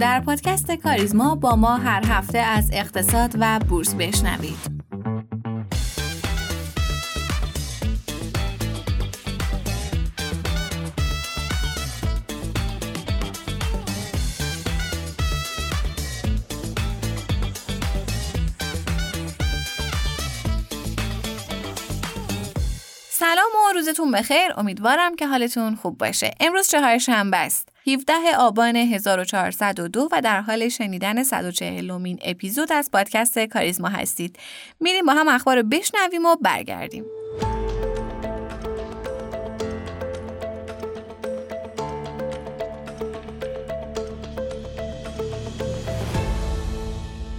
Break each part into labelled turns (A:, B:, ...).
A: در پادکست کاریزما با ما هر هفته از اقتصاد و بورس بشنوید. سلام و روزتون بخیر. امیدوارم که حالتون خوب باشه. امروز چهار شنبه است. 17 آبان 1402 و در حال شنیدن 140 مین اپیزود از پادکست کاریزما هستید میریم با هم اخبار رو بشنویم و برگردیم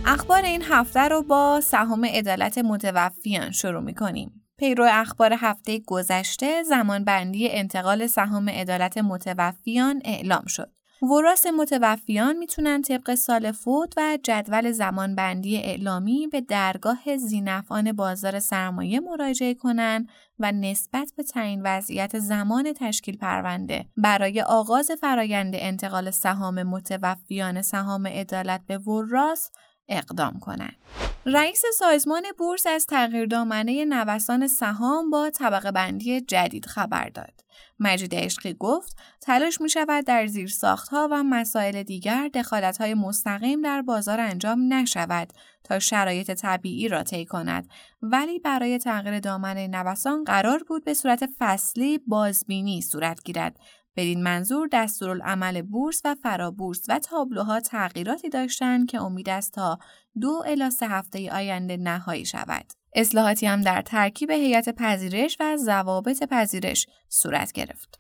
A: اخبار این هفته رو با سهام عدالت متوفیان شروع می کنیم. پیرو اخبار هفته گذشته زمان بندی انتقال سهام عدالت متوفیان اعلام شد. وراس متوفیان می‌تونن طبق سال فوت و جدول زمانبندی اعلامی به درگاه زینفعان بازار سرمایه مراجعه کنند و نسبت به تعیین وضعیت زمان تشکیل پرونده برای آغاز فرایند انتقال سهام متوفیان سهام عدالت به وراس اقدام کنند. رئیس سازمان بورس از تغییر دامنه نوسان سهام با طبقه بندی جدید خبر داد. مجید عشقی گفت تلاش می شود در زیر ها و مسائل دیگر دخالت های مستقیم در بازار انجام نشود تا شرایط طبیعی را طی کند ولی برای تغییر دامنه نوسان قرار بود به صورت فصلی بازبینی صورت گیرد بدین منظور دستورالعمل بورس و فرابورس و تابلوها تغییراتی داشتند که امید است تا دو الی سه هفته آینده نهایی شود. اصلاحاتی هم در ترکیب هیئت پذیرش و ضوابط پذیرش صورت گرفت.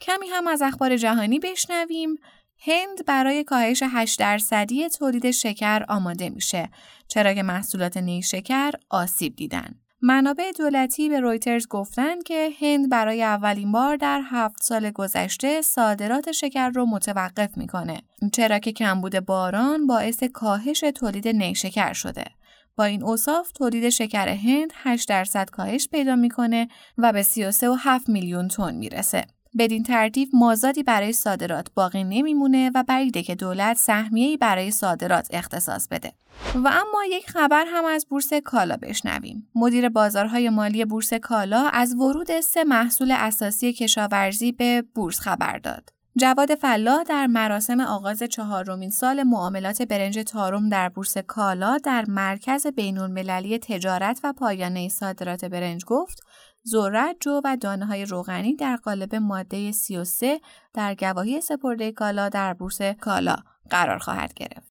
A: کمی هم از اخبار جهانی بشنویم. هند برای کاهش 8 درصدی تولید شکر آماده میشه چرا که محصولات نیشکر آسیب دیدن. منابع دولتی به رویترز گفتند که هند برای اولین بار در هفت سال گذشته صادرات شکر رو متوقف می‌کنه چرا که کمبود باران باعث کاهش تولید نیشکر شده. با این اوصاف تولید شکر هند 8 درصد کاهش پیدا می‌کنه و به 33.7 میلیون تن می‌رسه. بدین ترتیب مازادی برای صادرات باقی نمیمونه و بعیده که دولت سهمیه‌ای برای صادرات اختصاص بده. و اما یک خبر هم از بورس کالا بشنویم. مدیر بازارهای مالی بورس کالا از ورود سه محصول اساسی کشاورزی به بورس خبر داد. جواد فلا در مراسم آغاز چهارمین سال معاملات برنج تارم در بورس کالا در مرکز بین‌المللی تجارت و پایانه صادرات برنج گفت ذرت، جو و دانه های روغنی در قالب ماده 33 در گواهی سپرده کالا در بورس کالا قرار خواهد گرفت.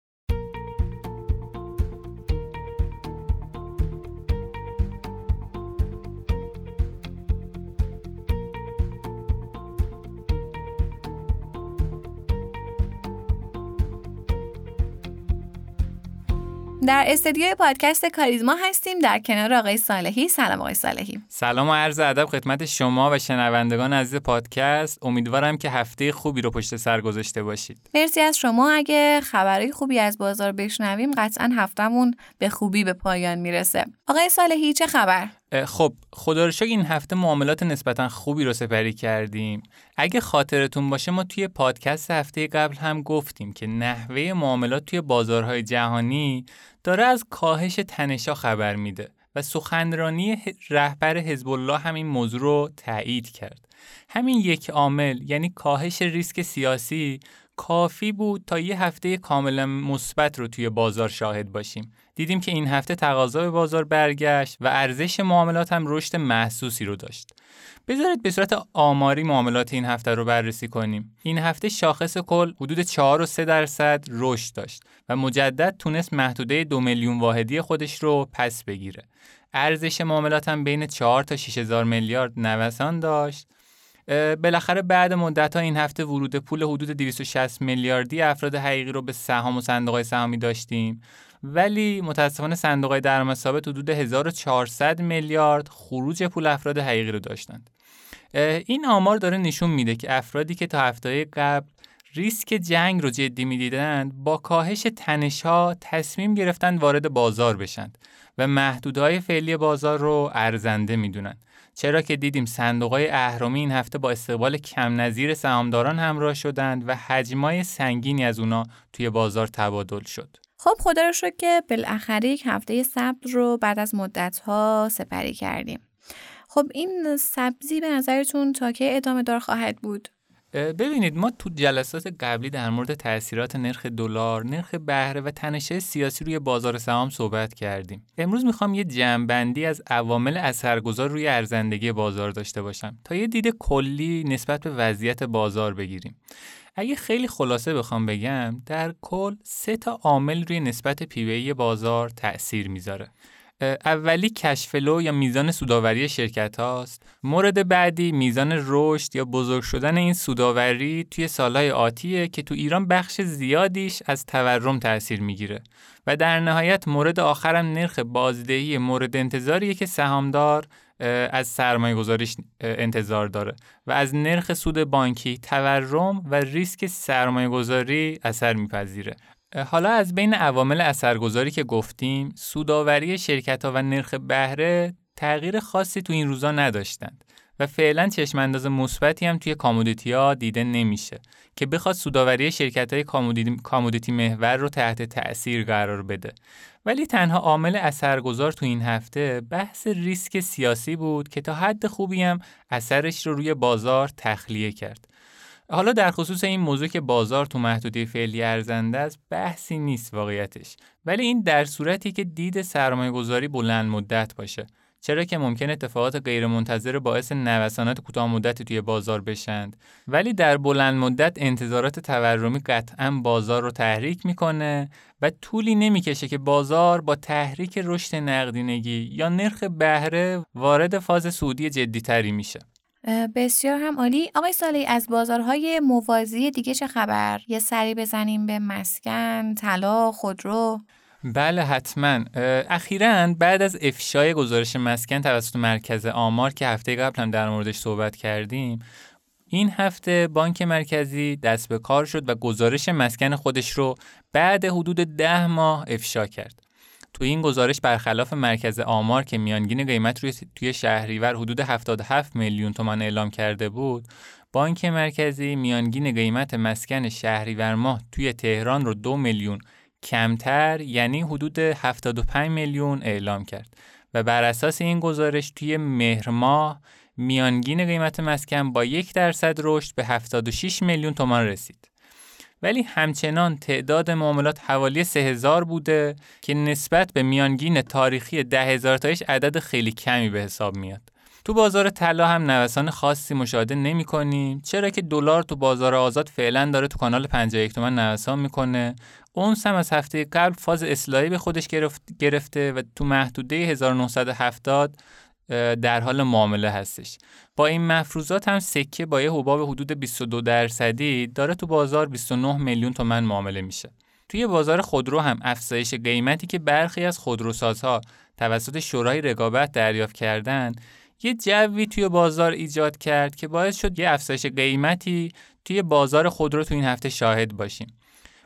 A: در استدیوی پادکست کاریزما هستیم. در کنار آقای صالحی. سلام آقای صالحی.
B: سلام و عرض ادب خدمت شما و شنوندگان عزیز پادکست. امیدوارم که هفته خوبی رو پشت سر گذاشته باشید.
A: مرسی از شما. اگه خبرهای خوبی از بازار بشنویم قطعا هفتهمون به خوبی به پایان می‌رسه. آقای صالحی چه خبر؟
B: خب خدا رو این هفته معاملات نسبتا خوبی رو سپری کردیم. اگه خاطرتون باشه ما توی پادکست هفته قبل هم گفتیم که نحوه معاملات توی بازارهای جهانی داره از کاهش تنشا خبر میده و سخنرانی رهبر حزب الله همین موضوع رو تایید کرد. همین یک عامل یعنی کاهش ریسک سیاسی کافی بود تا یه هفته کاملا مثبت رو توی بازار شاهد باشیم. دیدیم که این هفته تقاضا به بازار برگشت و ارزش معاملات هم رشد محسوسی رو داشت. بذارید به صورت آماری معاملات این هفته رو بررسی کنیم. این هفته شاخص کل حدود 4 و 3 درصد رشد داشت و مجدد تونست محدوده دو میلیون واحدی خودش رو پس بگیره. ارزش معاملات هم بین 4 تا 6 هزار میلیارد نوسان داشت بالاخره بعد مدت ها این هفته ورود پول حدود 260 میلیاردی افراد حقیقی رو به سهام و صندوق سهامی داشتیم. ولی متاسفانه صندوق های درآمد ثابت حدود 1400 میلیارد خروج پول افراد حقیقی رو داشتند. این آمار داره نشون میده که افرادی که تا هفته قبل ریسک جنگ رو جدی می‌دیدند با کاهش تنشها تصمیم گرفتن وارد بازار بشند و محدودهای فعلی بازار رو ارزنده می‌دونن چرا که دیدیم صندوقهای اهرامی این هفته با استقبال کم نظیر سهامداران همراه شدند و حجمای سنگینی از اونا توی بازار تبادل شد.
A: خب خدا رو شد که بالاخره یک هفته سبز رو بعد از مدت ها سپری کردیم. خب این سبزی به نظرتون تا که ادامه دار خواهد بود؟
B: ببینید ما تو جلسات قبلی در مورد تاثیرات نرخ دلار، نرخ بهره و تنشه سیاسی روی بازار سهام صحبت کردیم. امروز می‌خوام یه جمعبندی از عوامل اثرگذار روی ارزندگی بازار داشته باشم تا یه دید کلی نسبت به وضعیت بازار بگیریم. اگه خیلی خلاصه بخوام بگم در کل سه تا عامل روی نسبت پیوی بازار تأثیر می‌ذاره اولی کشفلو یا میزان سوداوری شرکت هاست. مورد بعدی میزان رشد یا بزرگ شدن این سوداوری توی سالهای آتیه که تو ایران بخش زیادیش از تورم تاثیر می‌گیره. و در نهایت مورد آخرم نرخ بازدهی مورد انتظاریه که سهامدار از سرمایه گذاریش انتظار داره. و از نرخ سود بانکی تورم و ریسک سرمایه گذاری اثر میپذیره. حالا از بین عوامل اثرگذاری که گفتیم سوداوری شرکت ها و نرخ بهره تغییر خاصی تو این روزا نداشتند و فعلا چشم انداز مثبتی هم توی کامودیتی ها دیده نمیشه که بخواد سوداوری شرکت های کامودیتی محور رو تحت تأثیر قرار بده. ولی تنها عامل اثرگذار تو این هفته بحث ریسک سیاسی بود که تا حد خوبی هم اثرش رو روی بازار تخلیه کرد. حالا در خصوص این موضوع که بازار تو محدوده فعلی ارزنده است بحثی نیست واقعیتش. ولی این در صورتی که دید سرمایه گذاری بلند مدت باشه. چرا که ممکن اتفاقات غیرمنتظره باعث نوسانات کوتاه مدت توی بازار بشند. ولی در بلند مدت انتظارات تورمی قطعا بازار رو تحریک می‌کنه و طولی نمی‌کشه که بازار با تحریک رشد نقدینگی یا نرخ بهره وارد فاز سودی جدیتری میشه.
A: بسیار هم عالی. آقای سالی از بازارهای موازی دیگه چه خبر؟ یه سری بزنیم به مسکن طلا خودرو.
B: بله حتما. اخیرا بعد از افشای گزارش مسکن توسط مرکز آمار که هفته قبل هم در موردش صحبت کردیم این هفته بانک مرکزی دست به کار شد و گزارش مسکن خودش رو بعد حدود ده ماه افشا کرد. تو این گزارش برخلاف مرکز آمار که میانگین قیمت روی توی شهریور حدود 77 میلیون تومان اعلام کرده بود بانک مرکزی میانگین قیمت مسکن شهریور ماه توی تهران رو دو میلیون کمتر یعنی حدود 75 میلیون اعلام کرد و بر اساس این گزارش توی مهر ماه میانگین قیمت مسکن با یک درصد رشد به 76 میلیون تومان رسید. ولی همچنان تعداد معاملات حوالی 3000 بوده که نسبت به میانگین تاریخی 10000 تایش عدد خیلی کمی به حساب میاد. تو بازار طلا هم نوسان خاصی مشاهده نمی کنیم چرا که دلار تو بازار آزاد فعلا داره تو کانال 51 تومن نوسان می‌کنه اونس هم از هفته قبل فاز اصلاحی به خودش گرفته و تو محدوده 1970 در حال معامله هستش. با این مفروضات هم سکه با یه حباب حدود 22 درصدی داره تو بازار 29 میلیون تومن معامله میشه. توی بازار خودرو هم افزایش قیمتی که برخی از خودروسازها توسط شورای رقابت دریافت کردن یه جوی توی بازار ایجاد کرد که باعث شد یه افزایش قیمتی توی بازار خودرو تو این هفته شاهد باشیم.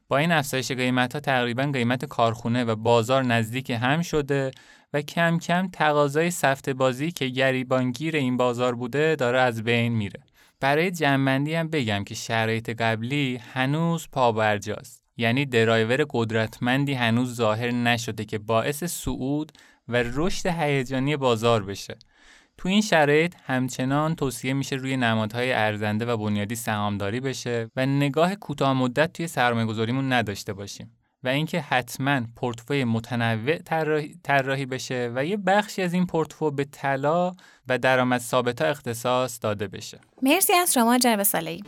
B: با این افزایش قیمت ها تقریبا قیمت کارخونه و بازار نزدیک هم شده و کم کم تقاضای سفت بازی که گریبانگیر این بازار بوده داره از بین میره. برای جنبندی هم بگم که شرایط قبلی هنوز پابرجاست. یعنی درایور قدرتمندی هنوز ظاهر نشده که باعث صعود و رشد هیجانی بازار بشه. تو این شرایط همچنان توصیه میشه روی نمادهای ارزنده و بنیادی سهامداری بشه و نگاه کوتاه مدت توی سرمایه‌گذاریمون نداشته باشیم. و اینکه حتما پورتفوی متنوع طراحی بشه و یه بخشی از این پورتفو به طلا و درآمد ثابت اختصاص داده بشه.
A: مرسی از شما جناب سالی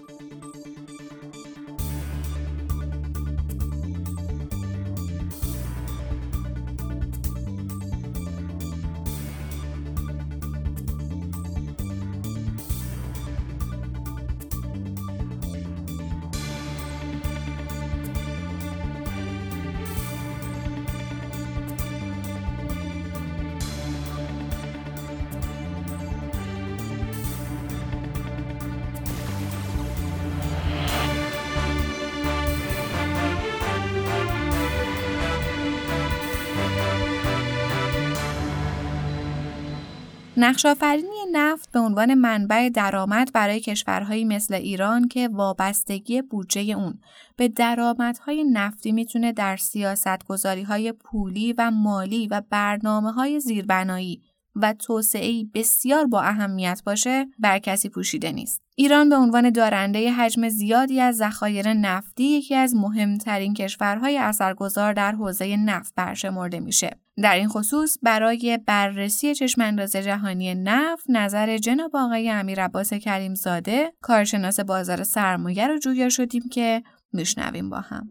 A: نقش آفرینی نفت به عنوان منبع درآمد برای کشورهایی مثل ایران که وابستگی بودجه اون. به درآمدهای نفتی می‌تونه در سیاست های پولی و مالی و برنامه های زیربنایی و توسعه بسیار با اهمیت باشه بر کسی پوشیده نیست. ایران به عنوان دارنده حجم زیادی از ذخایر نفتی یکی از مهمترین کشورهای اثرگذار در حوزه نفت برشمرده میشه. در این خصوص برای بررسی چشمانداز جهانی نفت نظر جناب آقای امیر عباس کریم زاده کارشناس بازار سرمایه رو جویا شدیم که میشنویم با هم.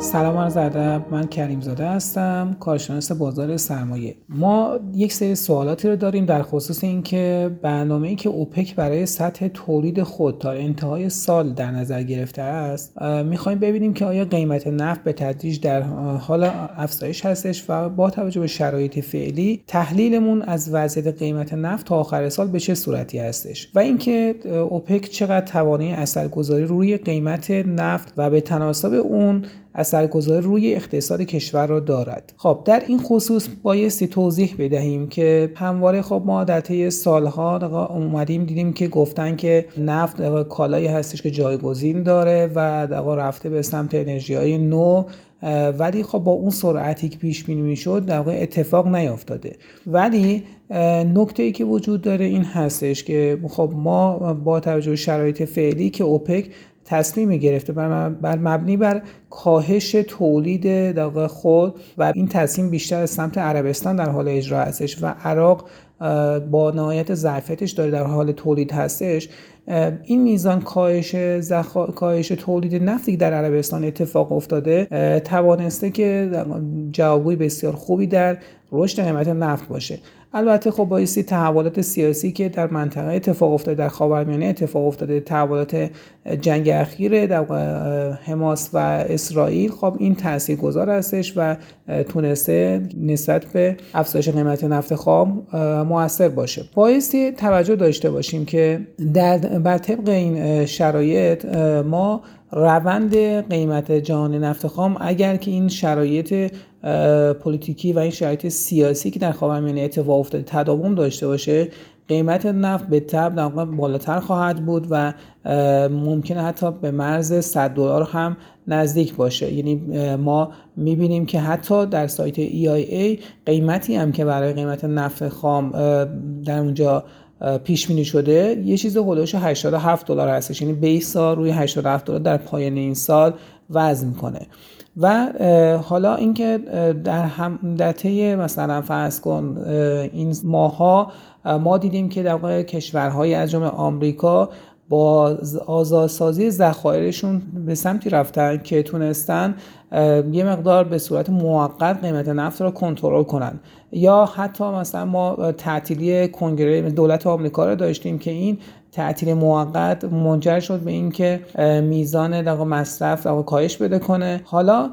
C: سلام عرض ادب من کریم زاده هستم کارشناس بازار سرمایه. ما یک سری سوالاتی رو داریم در خصوص اینکه برنامه ای که اوپک برای سطح تولید خود تا انتهای سال در نظر گرفته است می‌خوایم ببینیم که آیا قیمت نفت به تدریج در حال افزایش هستش و با توجه به شرایط فعلی تحلیلمون از وضعیت قیمت نفت تا آخر سال به چه صورتی هستش؟ و اینکه اوپک چقدر توانایی اثرگذاری روی قیمت نفت و به تناسب اون اثرگذاری روی اقتصاد کشور را دارد. خب در این خصوص بایستی توضیح بدهیم که همواره خب ما در طی سالها اومدیم دیدیم که گفتن که نفت کالایی هستش که جایگزین داره و رفته به سمت انرژی های نو ولی خب با اون سرعتی که پیش بینی می‌شد در واقع اتفاق نیافتاده. ولی نکته ای که وجود داره این هستش که خب ما با توجه شرایط فعلی که اوپک تصمیم گرفته بر مبنی بر کاهش تولید در خود و این تصمیم بیشتر از سمت عربستان در حال اجرا هستش و عراق با نهایت ظرفیتش داره در حال تولید هستش. این میزان کاهش زخ... کاهش تولید نفتی در عربستان اتفاق افتاده توانسته که جوابی بسیار خوبی در رشد قیمت نفت باشه. البته خب بایستی تحولات سیاسی که در منطقه اتفاق افتاده در خاورمیانه اتفاق افتاده تحولات جنگ اخیر در حماس و اسرائیل خب این تاثیرگذار هستش و تونسته نسبت به افزایش قیمت نفت خام موثر باشه. بایستی توجه داشته باشیم که در بر طبق این شرایط ما روند قیمت جهان نفت خام اگر که این شرایط پلیتیکی و این شرایط سیاسی که در خاورمیانه اتفاق افتاده تداوم داشته باشه قیمت نفت به تب بالاتر خواهد بود و ممکنه حتی به مرز 100 دلار هم نزدیک باشه. یعنی ما می‌بینیم که حتی در سایت EIA قیمتی هم که برای قیمت نفت خام در اونجا پیش بینی شده یه چیز هولوش 87 دلار هستش. یعنی بیسا روی 87 دلار در پایان این سال وزن می‌کنه. و حالا اینکه در هم طی مثلا فرض کن این ماها ما دیدیم که در واقع کشورهای از جمله آمریکا با آزادسازی ذخایرشون به سمتی رفتن که تونستن یه مقدار به صورت موقت قیمت نفت رو کنترل کنن. یا حتی مثلا ما تعطیلی کنگره دولت آمریکا رو داشتیم که این تعطیل موقت منجر شد به اینکه میزان در مصرف در کاهش بده کنه. حالا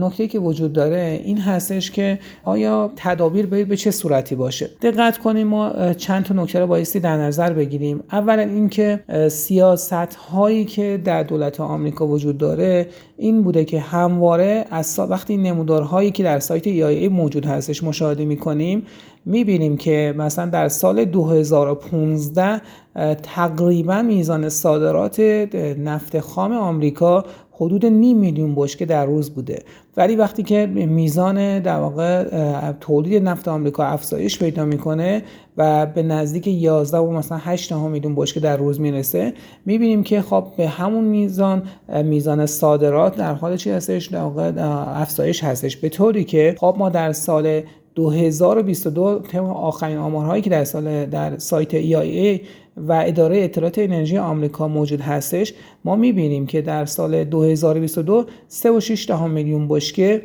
C: نکته که وجود داره این هستش که آیا تدابیر باید به چه صورتی باشه؟ دقت کنیم ما چند تا نکته رو بایستی در نظر بگیریم. اولا اینکه سیاست هایی که در دولت آمریکا وجود داره این بوده که همواره از وقتی نمودارهایی که در سایت EIA موجود هستش مشاهده می‌کنیم می‌بینیم که مثلا در سال 2015 تقریبا میزان صادرات نفت خام آمریکا حدود نیم میلیون بشکه در روز بوده. ولی وقتی که میزان در واقع تولید نفت آمریکا افزایش پیدا می‌کنه و به نزدیک 11 و مثلا 8 میلیون بشکه در روز می‌رسه می‌بینیم که خب به همون میزان میزان صادرات در حال چی هستش؟ در واقع افزایش هستش. به طوری که خب ما در سال 2022 طبق آخرین آمارهایی که در سال در سایت EIA و اداره اطلاعات انرژی آمریکا موجود هستش ما می‌بینیم که در سال 2022 3.6 میلیون بشکه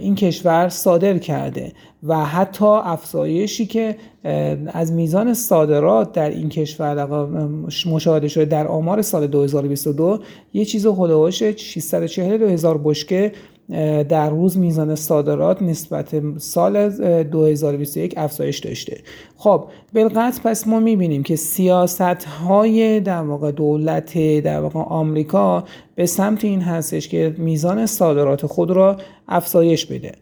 C: این کشور صادر کرده و حتی افزایشی که از میزان صادرات در این کشور مشاهده شده در آمار سال 2022 یه چیز هلوهاش 642 هزار بشکه در روز میزان صادرات نسبت سال 2021 افزایش داشته. خب بالقطع پس ما می‌بینیم که سیاست های در واقع دولت در واقع آمریکا به سمت این هستش که میزان صادرات خود را افزایش بده.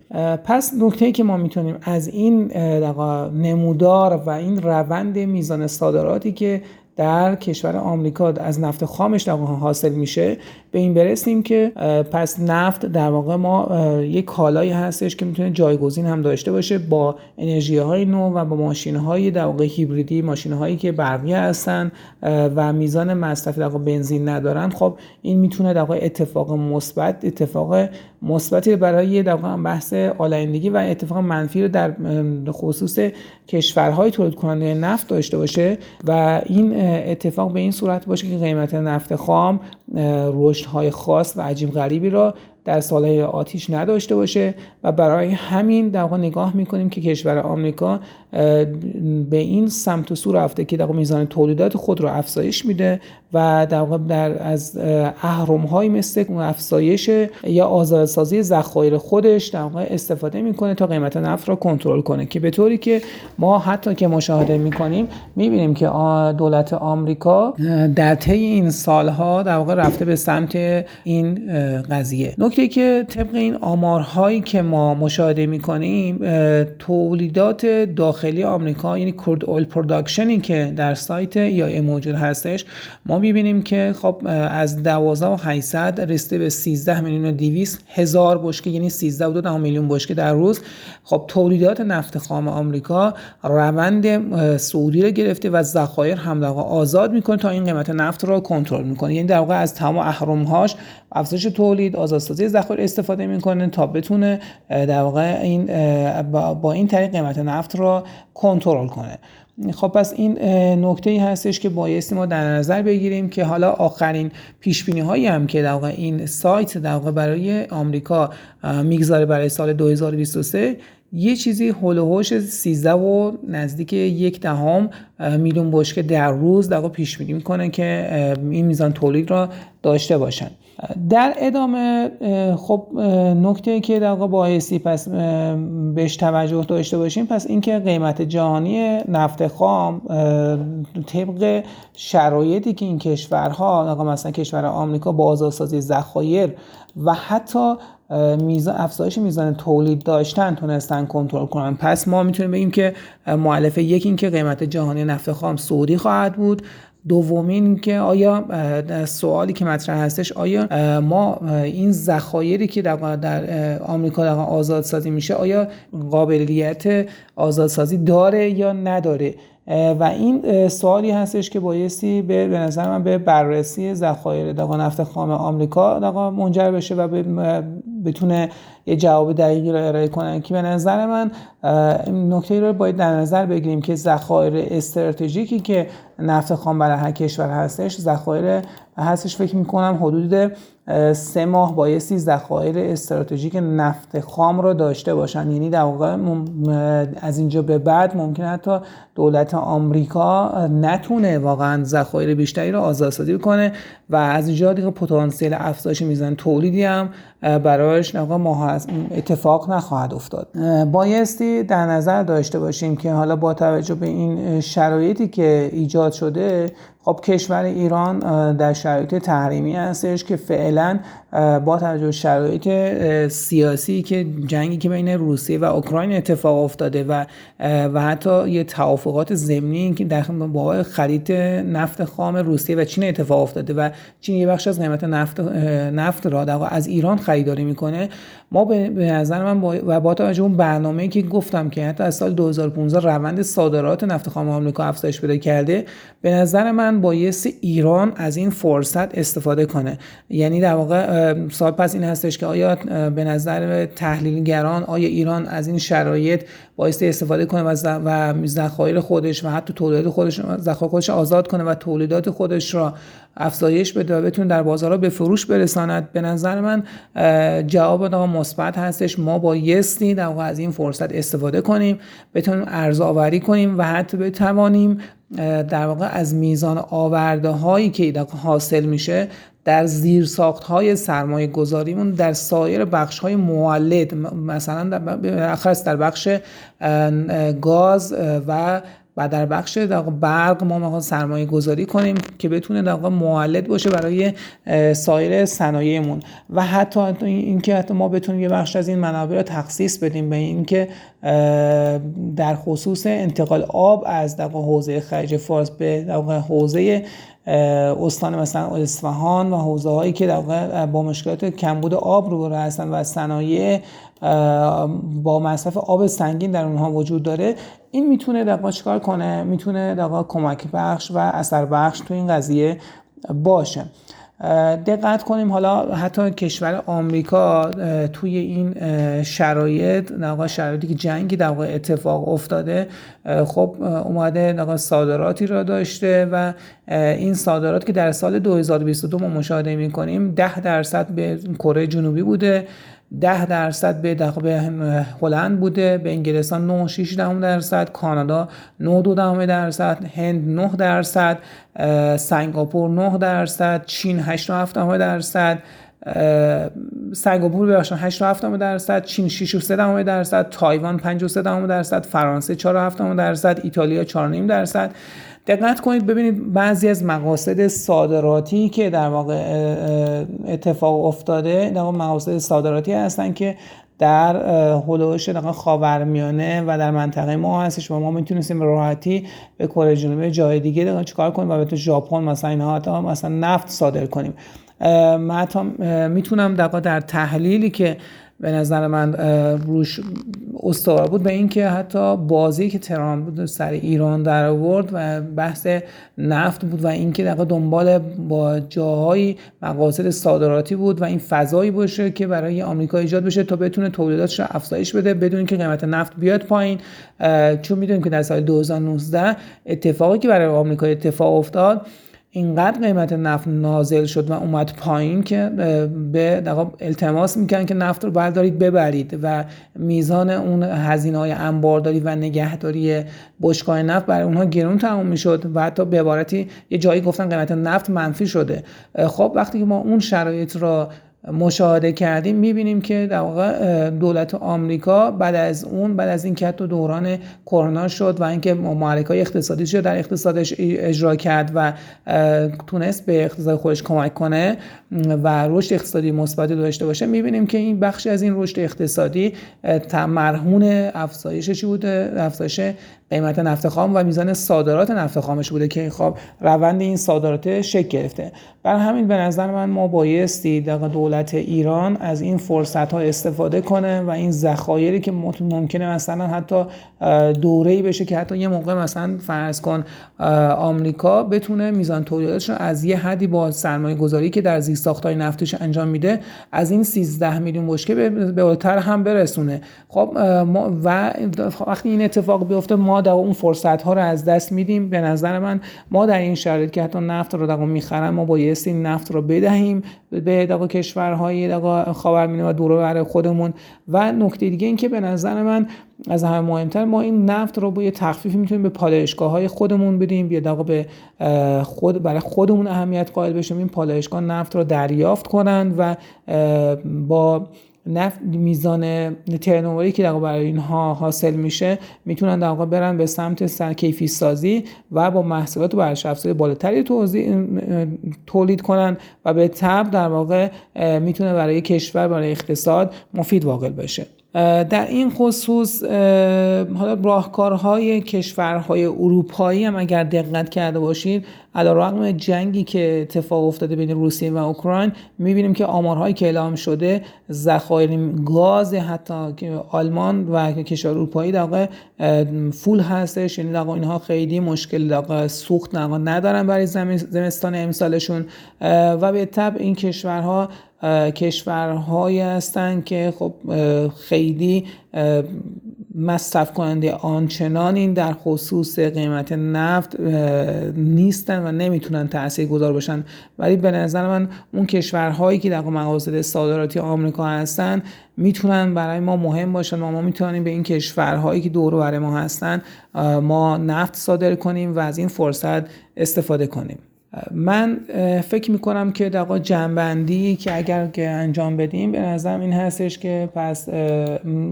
C: پس نکته که ما می‌تونیم از این نمودار و این روند میزان صادراتی که در کشور آمریکا از نفت خامش در واقع حاصل میشه به این برسیم که پس نفت در واقع ما یک کالایی هستش که می‌تونه جایگزین هم داشته باشه با انرژی های نو و با ماشین های در واقع هیبریدی ماشین هایی که برقی هستن و میزان مصرف در بنزین ندارن. خب این می‌تونه در واقع اتفاق مثبت اتفاق مثبتی برای در واقع بحث آلایندگی و اتفاق منفی رو در خصوص کشورهای تولید کننده نفت داشته باشه و این اتفاق به این صورت باشه که قیمت نفت خام رشدهای خاص و عجیب غریبی را در سالهای آتیش نداشته باشه و برای همین در واقع نگاه می‌کنیم که کشور آمریکا به این سمت و سو رفته که در میزان تولیدات خود رو افزایش میده و در واقع در از اهرم های مثل افزایش یا آزادسازی ذخایر خودش در واقع استفاده می‌کنه تا قیمت نفت را کنترل کنه. که به طوری که ما حتی که مشاهده می‌کنیم می‌بینیم که دولت آمریکا در طی این سالها در واقع رفته به سمت این قضیه. نکته که طبق این آمارهایی که ما مشاهده می‌کنیم تولیدات داخلی آمریکا یعنی crude oil production ی که در سایت EIA موجود هستش ما می‌بینیم که خب از 12 و 800 رسیده به 13 میلیون و 200 هزار بشکه یعنی 13 و 2 میلیون بشکه در روز. خب تولیدات نفت خام آمریکا روند سعودی رو گرفته و ذخایر هم در آزاد می‌کنه تا این قیمت نفت رو کنترل می‌کنه. یعنی در واقع از تمام اهرم هاش افزایش تولید آزادسازی ذخایر استفاده می‌کنه تا بتونه در واقع این با این طریق قیمت نفت رو کنترل کنه. خب پس این نکته ای هستش که بایستی ما در نظر بگیریم که حالا آخرین پیش بینی هایی هم که در واقع این سایت در واقع برای آمریکا می‌گذاره برای سال 2023 یه چیزی هول 13 و نزدیک یک دهم میلیون بشکه در روز در پیش بینی می‌کنه که این میزان تولید را داشته باشن. در ادامه خب نکته که در واقع بایستی پس بهش توجه داشته باشیم پس اینکه قیمت جهانی نفت خام طبق شرایطی که این کشورها مثلا کشور آمریکا با آزادسازی ذخایر و حتی میزان افزایش میزان تولید داشتن تونستن کنترل کنن. پس ما می‌تونیم بگیم که معلفه یکی اینکه قیمت جهانی نفت خام سعودی خواهد بود. دومین که آیا سوالی که مطرح هستش آیا ما این ذخایری که در, آمریکا در آزادسازی میشه آیا قابلیت آزادسازی داره یا نداره؟ و این سوالی هستش که بایستی به, نظر من به بررسی ذخایر دقا نفت خام آمریکا دقا منجر بشه و بتونه یه جواب دقیقی رو ارائه کنن. که به نظر من نکته رو باید در نظر بگیریم که ذخایر استراتژیکی که نفت خام برای هر کشور هستش ذخایر هستش. فکر می‌کنم حدود سه ماه بایستی ذخایر استراتژیک نفت خام رو داشته باشن. یعنی در واقع از اینجا به بعد ممکن حتی دولت آمریکا نتونه واقعا ذخایر بیشتری رو آزادسازی کنه و از اینجا دیگه پتانسیل افزایش میزان تولیدی هم برایش اتفاق نخواهد افتاد. بایستی در نظر داشته باشیم که حالا با توجه به این شرایطی که ایجاد شده خب کشور ایران در شرایط تحریمی هستش که فعلا با توجه شرایط سیاسی که جنگی که بین روسیه و اوکراین اتفاق افتاده و و حتی یه توافقات ضمنی که در با خرید نفت خام روسیه و چین اتفاق افتاده و چین یه بخش از قیمت نفت نفت را در از ایران خریداری می‌کنه. ما به نظر من و با توجه اون برنامه‌ای که گفتم که حتی از سال 2015 روند صادرات نفت خام آمریکا افزایش پیدا کرده به نظر من بایست ایران از این فرصت استفاده کنه. یعنی در واقع سوال پس این هستش که آیا به نظر تحلیلگران آیا ایران از این شرایط بایستی استفاده کنه و ذخایر خودش و حتی تولیدات خودش ذخایر خودش آزاد کنه و تولیدات خودش را افزایش بده و بتونه در بازارها به فروش برساند. به نظر من جواب دقیقا مثبت هستش. ما بایستی در واقع از این فرصت استفاده کنیم بتونیم ارزآوری کنیم و حتی بتوانیم در واقع از میزان آورده هایی که حاصل میشه در زیر ساخت های سرمایه گذاریمون در سایر بخش های مولد مثلا در, در بخش گاز و و در بخش برق ما می‌خوام سرمایه گذاری کنیم که بتونه در مولد باشه برای سایر صنایعمون. و حتی اینکه حتی ما بتونیم یه بخش از این منابع رو تخصیص بدیم به اینکه در خصوص انتقال آب از در حوزه خلیج فارس به در حوزه استان مثلا اصفهان و حوزه هایی که در با مشکلات کمبود آب رو هستن و صنایع با مصرف آب سنگین در اونها وجود داره. این می‌تونه در چیکار کنه؟ می‌تونه در کمک بخش و اثر بخش تو این قضیه باشه. دقت کنیم حالا حتی کشور آمریکا توی این شرایط در شرایطی که جنگی در واقع اتفاق افتاده خب اومده در صادراتی را داشته و این صادرات که در سال 2022 ما مشاهده می‌کنیم 10 درصد به کره جنوبی بوده. ده درصد به به هلند بوده به انگلستان 9.6 درصد کانادا 9.2 درصد هند 9 درصد سنگاپور 9 درصد چین 8.7 درصد سنگاپور ببخشید 8.7 درصد چین 6.3 درصد تایوان 5.3 درصد فرانسه 4.7 درصد ایتالیا 4.5 درصد. دقت کنید ببینید بعضی از مقاصد صادراتی که در واقع اتفاق افتاده در واقع مقاصد صادراتی هستن که در هلوش در خاورمیانه و در منطقه ما هستش و ما می‌تونستیم راحتی به کره جنوبی جای دیگه چیکار کنیم و به تو ژاپن مثلا اینها مثلا نفت صادر کنیم. من می‌تونم در تحلیلی که به نظر من روش استوار بود به اینکه حتی بازی که تهران بود سر ایران در آورد و بحث نفت بود و اینکه در دنبال با جاهای مقاصد صادراتی بود و این فضایی باشه که برای آمریکا ایجاد بشه تا بتونه تولیداتش رو افزایش بده بدون اینکه قیمت نفت بیاد پایین. چون می‌دونیم که در سال 2019 اتفاقی که برای آمریکا اتفاق افتاد اینقدر قیمت نفت نازل شد و اومد پایین که به التماس می‌کنن که نفت رو بردارید ببرید و میزان اون هزینه های انبارداری و نگهداری بشکای نفت برای اونها گرون تموم می‌شد و حتی به عبارتی یه جایی گفتن قیمت نفت منفی شده. خب وقتی که ما اون شرایط را مشاهده کردیم می‌بینیم که در واقع دولت آمریکا بعد از اون بعد از اینکه تو دوران کرونا شد و اینکه محرک های اقتصادی شد در اقتصادش اجرا کرد و تونست به اقتصاد خودش کمک کنه و رشد اقتصادی مثبتی داشته باشه می‌بینیم که این بخش از این رشد اقتصادی مرهون افزایش چی بوده؟ افزایش قیمت نفت خام و میزان صادرات نفت خامش بوده که خب روند این صادرات شکل گرفته. بر همین به نظر من ما بایستی دولت ایران از این فرصت ها استفاده کنه و این ذخایری که ممکنه مثلا حتی دوره بشه که حتی یه موقع مثلا فرض کن آمریکا بتونه میزان تولیداتش رو از یه حدی با سرمایه گذاری که در زیست های نفتش انجام میده از این 13 میلیون بشکه به بالاتر هم برسونه. خب و وقتی این اتفاق بیفته ما در اون فرصت ها رو از دست میدیم. به نظر من ما در این شرایط که حتی نفت رو در می‌خرن ما بایستی این نفت رو بدهیم به در کشورهای خاورمیانه و دور برای خودمون. و نکته دیگه این که به نظر من از همه مهمتر ما این نفت رو با یه تخفیفی می‌تونیم به پالایشگاه های خودمون بدیم یا به خود برای خودمون اهمیت قائل بشیم. این پالایشگاه نفت رو دریافت کنند و با نفت میزان ترنوری که برای اینها حاصل میشه می‌تونن در واقع برن به سمت سرکیفی سازی و با محصولات برش افزایی بالاتری تولید کنن و به تب در واقع می‌تونه برای کشور برای اقتصاد مفید واقع بشه. در این خصوص حالا راهکارهای کشورهای اروپایی هم اگر دقت کرده باشید رقم جنگی که اتفاق افتاده بین روسیه و اوکراین می‌بینیم که آمارهایی که اعلام شده ذخایر گاز حتی که آلمان و کشور اروپایی در فول هستش یعنی در اینها خیلی مشکل در سوخت ندارن برای زمستان امسالشون. و به طب این کشورها کشورهایی هستند که خب خیلی مصرف کننده آنچنان این در خصوص قیمت نفت نیستن و نمی‌تونن تأثیر گذار باشن. ولی به نظر من اون کشورهایی که در مقاصد صادراتی آمریکا هستن می‌تونن برای ما مهم باشن و ما می‌تونیم به این کشورهایی که دور برای ما هستن ما نفت صادر کنیم و از این فرصت استفاده کنیم. من فکر می‌کنم که در جنبندی که اگر که انجام بدیم به نظرم این هستش که پس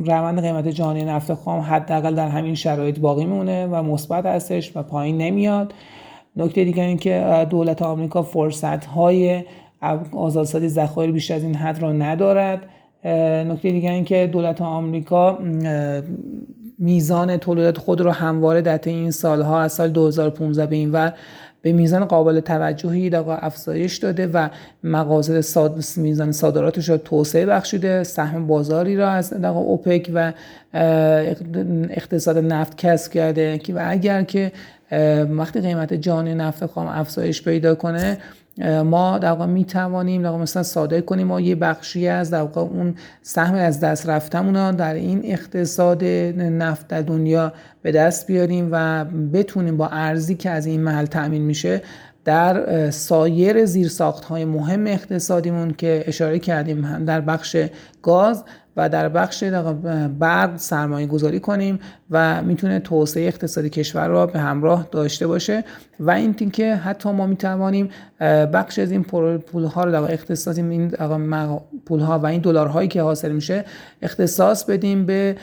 C: روند قیمت جهانی نفت خام حداقل در همین شرایط باقی میمونه و مثبت هستش و پایین نمیاد. نکته دیگر این که دولت آمریکا فرصت های آزادسازی ذخایر بیشتر از این حد را ندارد. نکته دیگر این که دولت آمریکا میزان تولیدات خود رو همواره در این سالها از سال 2015 به این ور به میزان قابل توجهی در افزایش داده و مغازه ساد... میزان صادراتش را توسعه بخشیده. سهم بازاری را از در اوپک و اقتصاد نفت کسب کرده و اگر که وقتی قیمت جهانی نفت خام افزایش پیدا کنه ما در واقع می توانیم در مثلا صادر کنیم و یه بخشی از در واقع اون سهم از دست رفتمون در این اقتصاد نفت در دنیا به دست بیاریم و بتونیم با ارزی که از این محل تأمین میشه در سایر زیرساخت های مهم اقتصادیمون که اشاره کردیم در بخش گاز و در بخش برق سرمایه گذاری کنیم و می‌تونه توسعه اقتصادی کشور را به همراه داشته باشه و این که حتی ما می‌توانیم بخش از این پول ها رو در اختصاص این پول ها و این دلارهایی که حاصل میشه اختصاص بدیم به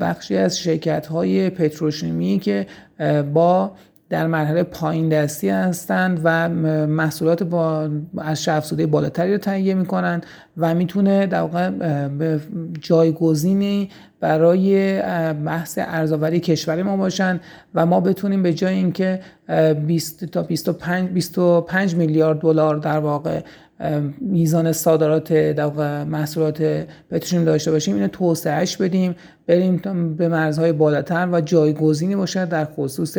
C: بخشی از شرکت های پتروشیمی که با در مرحله پایین دستی هستند و محصولات با از افزوده بالاتری رو تهیه می‌کنند و می‌تونه در واقع جایگزینی برای بحث ارزآوری کشور ما باشن و ما بتونیم به جای اینکه 20 تا 25 25 میلیارد دلار در واقع میزان صادرات در محصولات پتروشیم داشته باشیم. اینو توسعهش بدیم بریم به مرزهای بالاتر و جایگزینی باشد در خصوص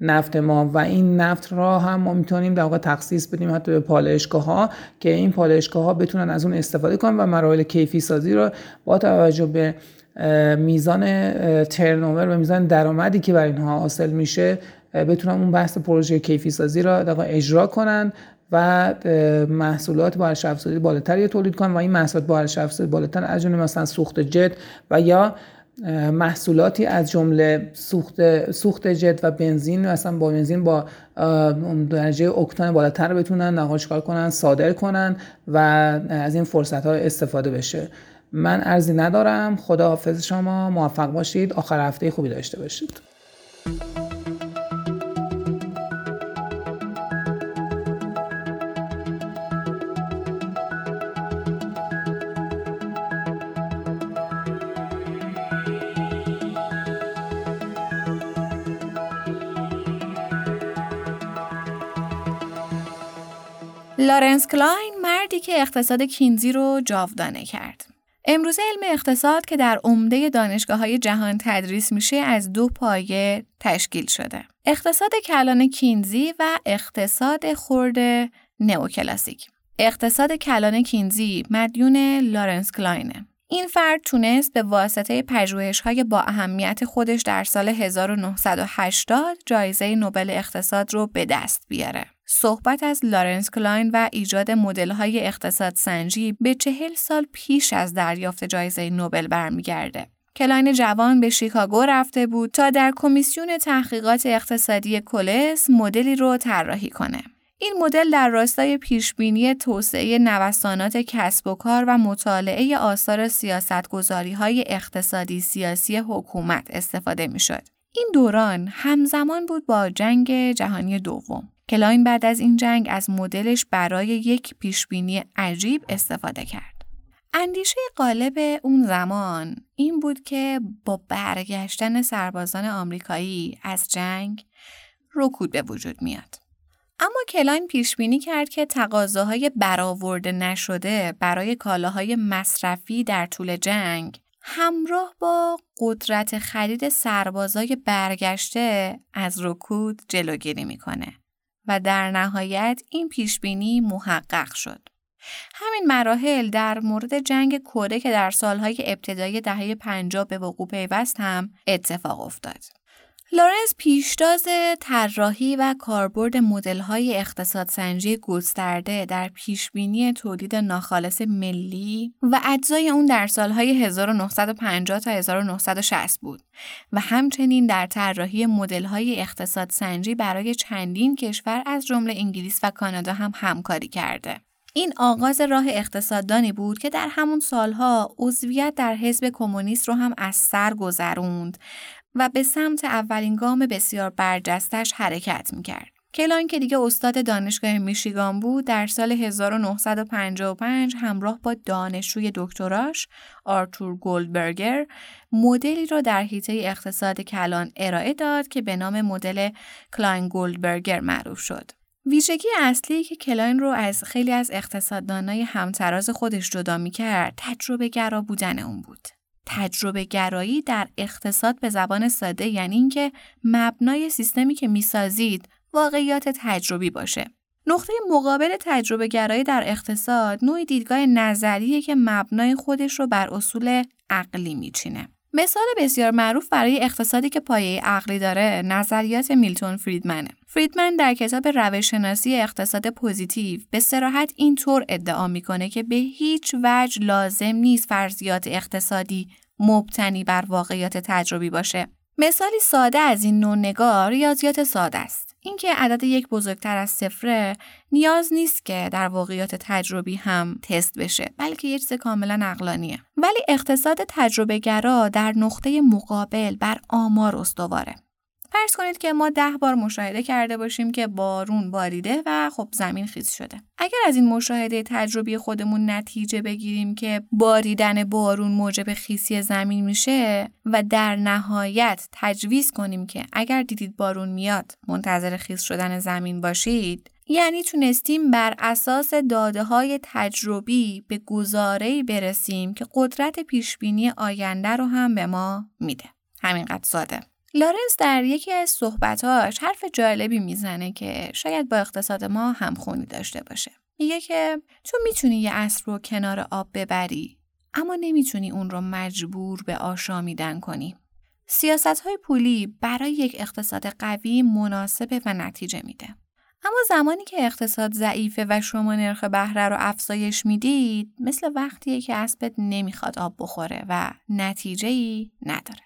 C: نفت ما. و این نفت را هم ما می‌تونیم در واقع تخصیص بدیم حتی به پالایشگاه ها که این پالایشگاه ها بتونن از اون استفاده کنن و مراحل کیفی سازی را با توجه به میزان ترنوور و میزان درآمدی که بر اینها حاصل میشه بتونن اون بحث پروژه کیفی سازی را اجرا کنن و محصولات با ارزش افزوده بالاتری تولید کنن و این محصولات با ارزش افزوده بالاتر از جمله مثلا سوخت جت و یا محصولاتی از جمله سوخت سوخت جت و بنزین مثلا با بنزین با درجه اکتان بالاتر بتونن نقاشکار کنن صادر کنن و از این فرصت ها استفاده بشه. من ارزی ندارم. خدا حافظ شما. موفق باشید. آخر هفته خوبی داشته باشید.
A: لارنس کلاین مردی که اقتصاد کینزی رو جاودانه کرد. امروزه علم اقتصاد که در عمده دانشگاه های جهان تدریس میشه از دو پایه تشکیل شده. اقتصاد کلان کینزی و اقتصاد خرد نئوکلاسیک. اقتصاد کلان کینزی مدیون لارنس کلاینه. این فرد تونست به واسطه پژوهش های با اهمیت خودش در سال 1980 جایزه نوبل اقتصاد رو به دست بیاره. صحبت از لارنس کلاین و ایجاد های اقتصاد سنجی به چهل سال پیش از دریافت جایزه نوبل برمیگرده. کلاین جوان به شیکاگو رفته بود تا در کمیسیون تحقیقات اقتصادی کولز مدلی رو طراحی کنه. این مدل در راستای پیشبینی توسعه نوسانات کسب و کار و مطالعه آثار سیاستگذاری های اقتصادی سیاسی حکومت استفاده می شد. این دوران همزمان بود با جنگ جهانی دوم. کلاین بعد از این جنگ از مدلش برای یک پیشبینی عجیب استفاده کرد. اندیشه غالب اون زمان این بود که با برگشتن سربازان آمریکایی از جنگ رکود به وجود میاد. اما کلاین پیش بینی کرد که تقاضاهای برآورده نشده برای کالاهای مصرفی در طول جنگ همراه با قدرت خرید سربازای برگشته از رکود جلوگیری می‌کنه و در نهایت این پیش بینی محقق شد. همین مراحل در مورد جنگ کره که در سالهای ابتدایی دهه 50 به وقوع پیوست هم اتفاق افتاد. لورنس پیشتاز طراحی و کاربرد مدل‌های اقتصادسنجی گسترده در پیشبینی تولید ناخالص ملی و اجزای اون در سالهای 1950 تا 1960 بود و همچنین در طراحی مدل‌های اقتصادسنجی برای چندین کشور از جمله انگلیس و کانادا هم همکاری کرده. این آغاز راه اقتصاددانی بود که در همون سالها عضویت در حزب کمونیست رو هم از سر گذروند و به سمت اولین گام بسیار برجستش حرکت می‌کرد. کلان که دیگه استاد دانشگاه میشیگان بود در سال 1955 همراه با دانشجوی دکتراش آرتور گولدبرگر مدلی را در حیطه اقتصاد کلان ارائه داد که به نام مدل کلاین گولدبرگر معروف شد. ویژگی اصلی که کلاین رو از خیلی از اقتصاددانای همتراز خودش جدا می کرد تجربه گرا بودن اون بود. تجربه گرایی در اقتصاد به زبان ساده یعنی اینکه مبنای سیستمی که می‌سازید واقعیات تجربی باشه. نقطه مقابل تجربه گرایی در اقتصاد نوعی دیدگاه نظریه که مبنای خودش رو بر اصول عقلی میچینه. مثال بسیار معروف برای اقتصادی که پایه عقلی داره نظریات میلتون فریدمنه. فریدمن در کتاب روششناسی اقتصاد پوزیتیو به سراحت اینطور ادعا می‌کنه که به هیچ وجه لازم نیست فرضیات اقتصادی مبتنی بر واقعیات تجربی باشه. مثالی ساده از این نوع نگار ریاضیات ساده است. اینکه عدد یک بزرگتر از صفره نیاز نیست که در واقعیات تجربی هم تست بشه بلکه یه چیز کاملا عقلانیه ولی اقتصاد تجربه گرا در نقطه مقابل بر آمار استواره فرض کنید که ما ده بار مشاهده کرده باشیم که بارون باریده و خب زمین خیز شده. اگر از این مشاهده تجربی خودمون نتیجه بگیریم که باریدن بارون موجب خیسی زمین میشه و در نهایت تجویز کنیم که اگر دیدید بارون میاد منتظر خیز شدن زمین باشید یعنی تونستیم بر اساس داده های تجربی به گزاره‌ای برسیم که قدرت پیشبینی آینده رو هم به ما میده. همینقدر ساده. لارنس در یکی از صحبتاش حرف جالبی می‌زنه که شاید با اقتصاد ما همخونی داشته باشه. میگه که تو می‌تونی یه اسب رو کنار آب ببری اما نمی‌تونی اون رو مجبور به آشامیدن کنی. سیاست های پولی برای یک اقتصاد قوی مناسبه و نتیجه میده. اما زمانی که اقتصاد ضعیفه و شما نرخ بهره رو افزایش می‌دید مثل وقتیه که اسبت نمی‌خواد آب بخوره و نتیجه ای نداره.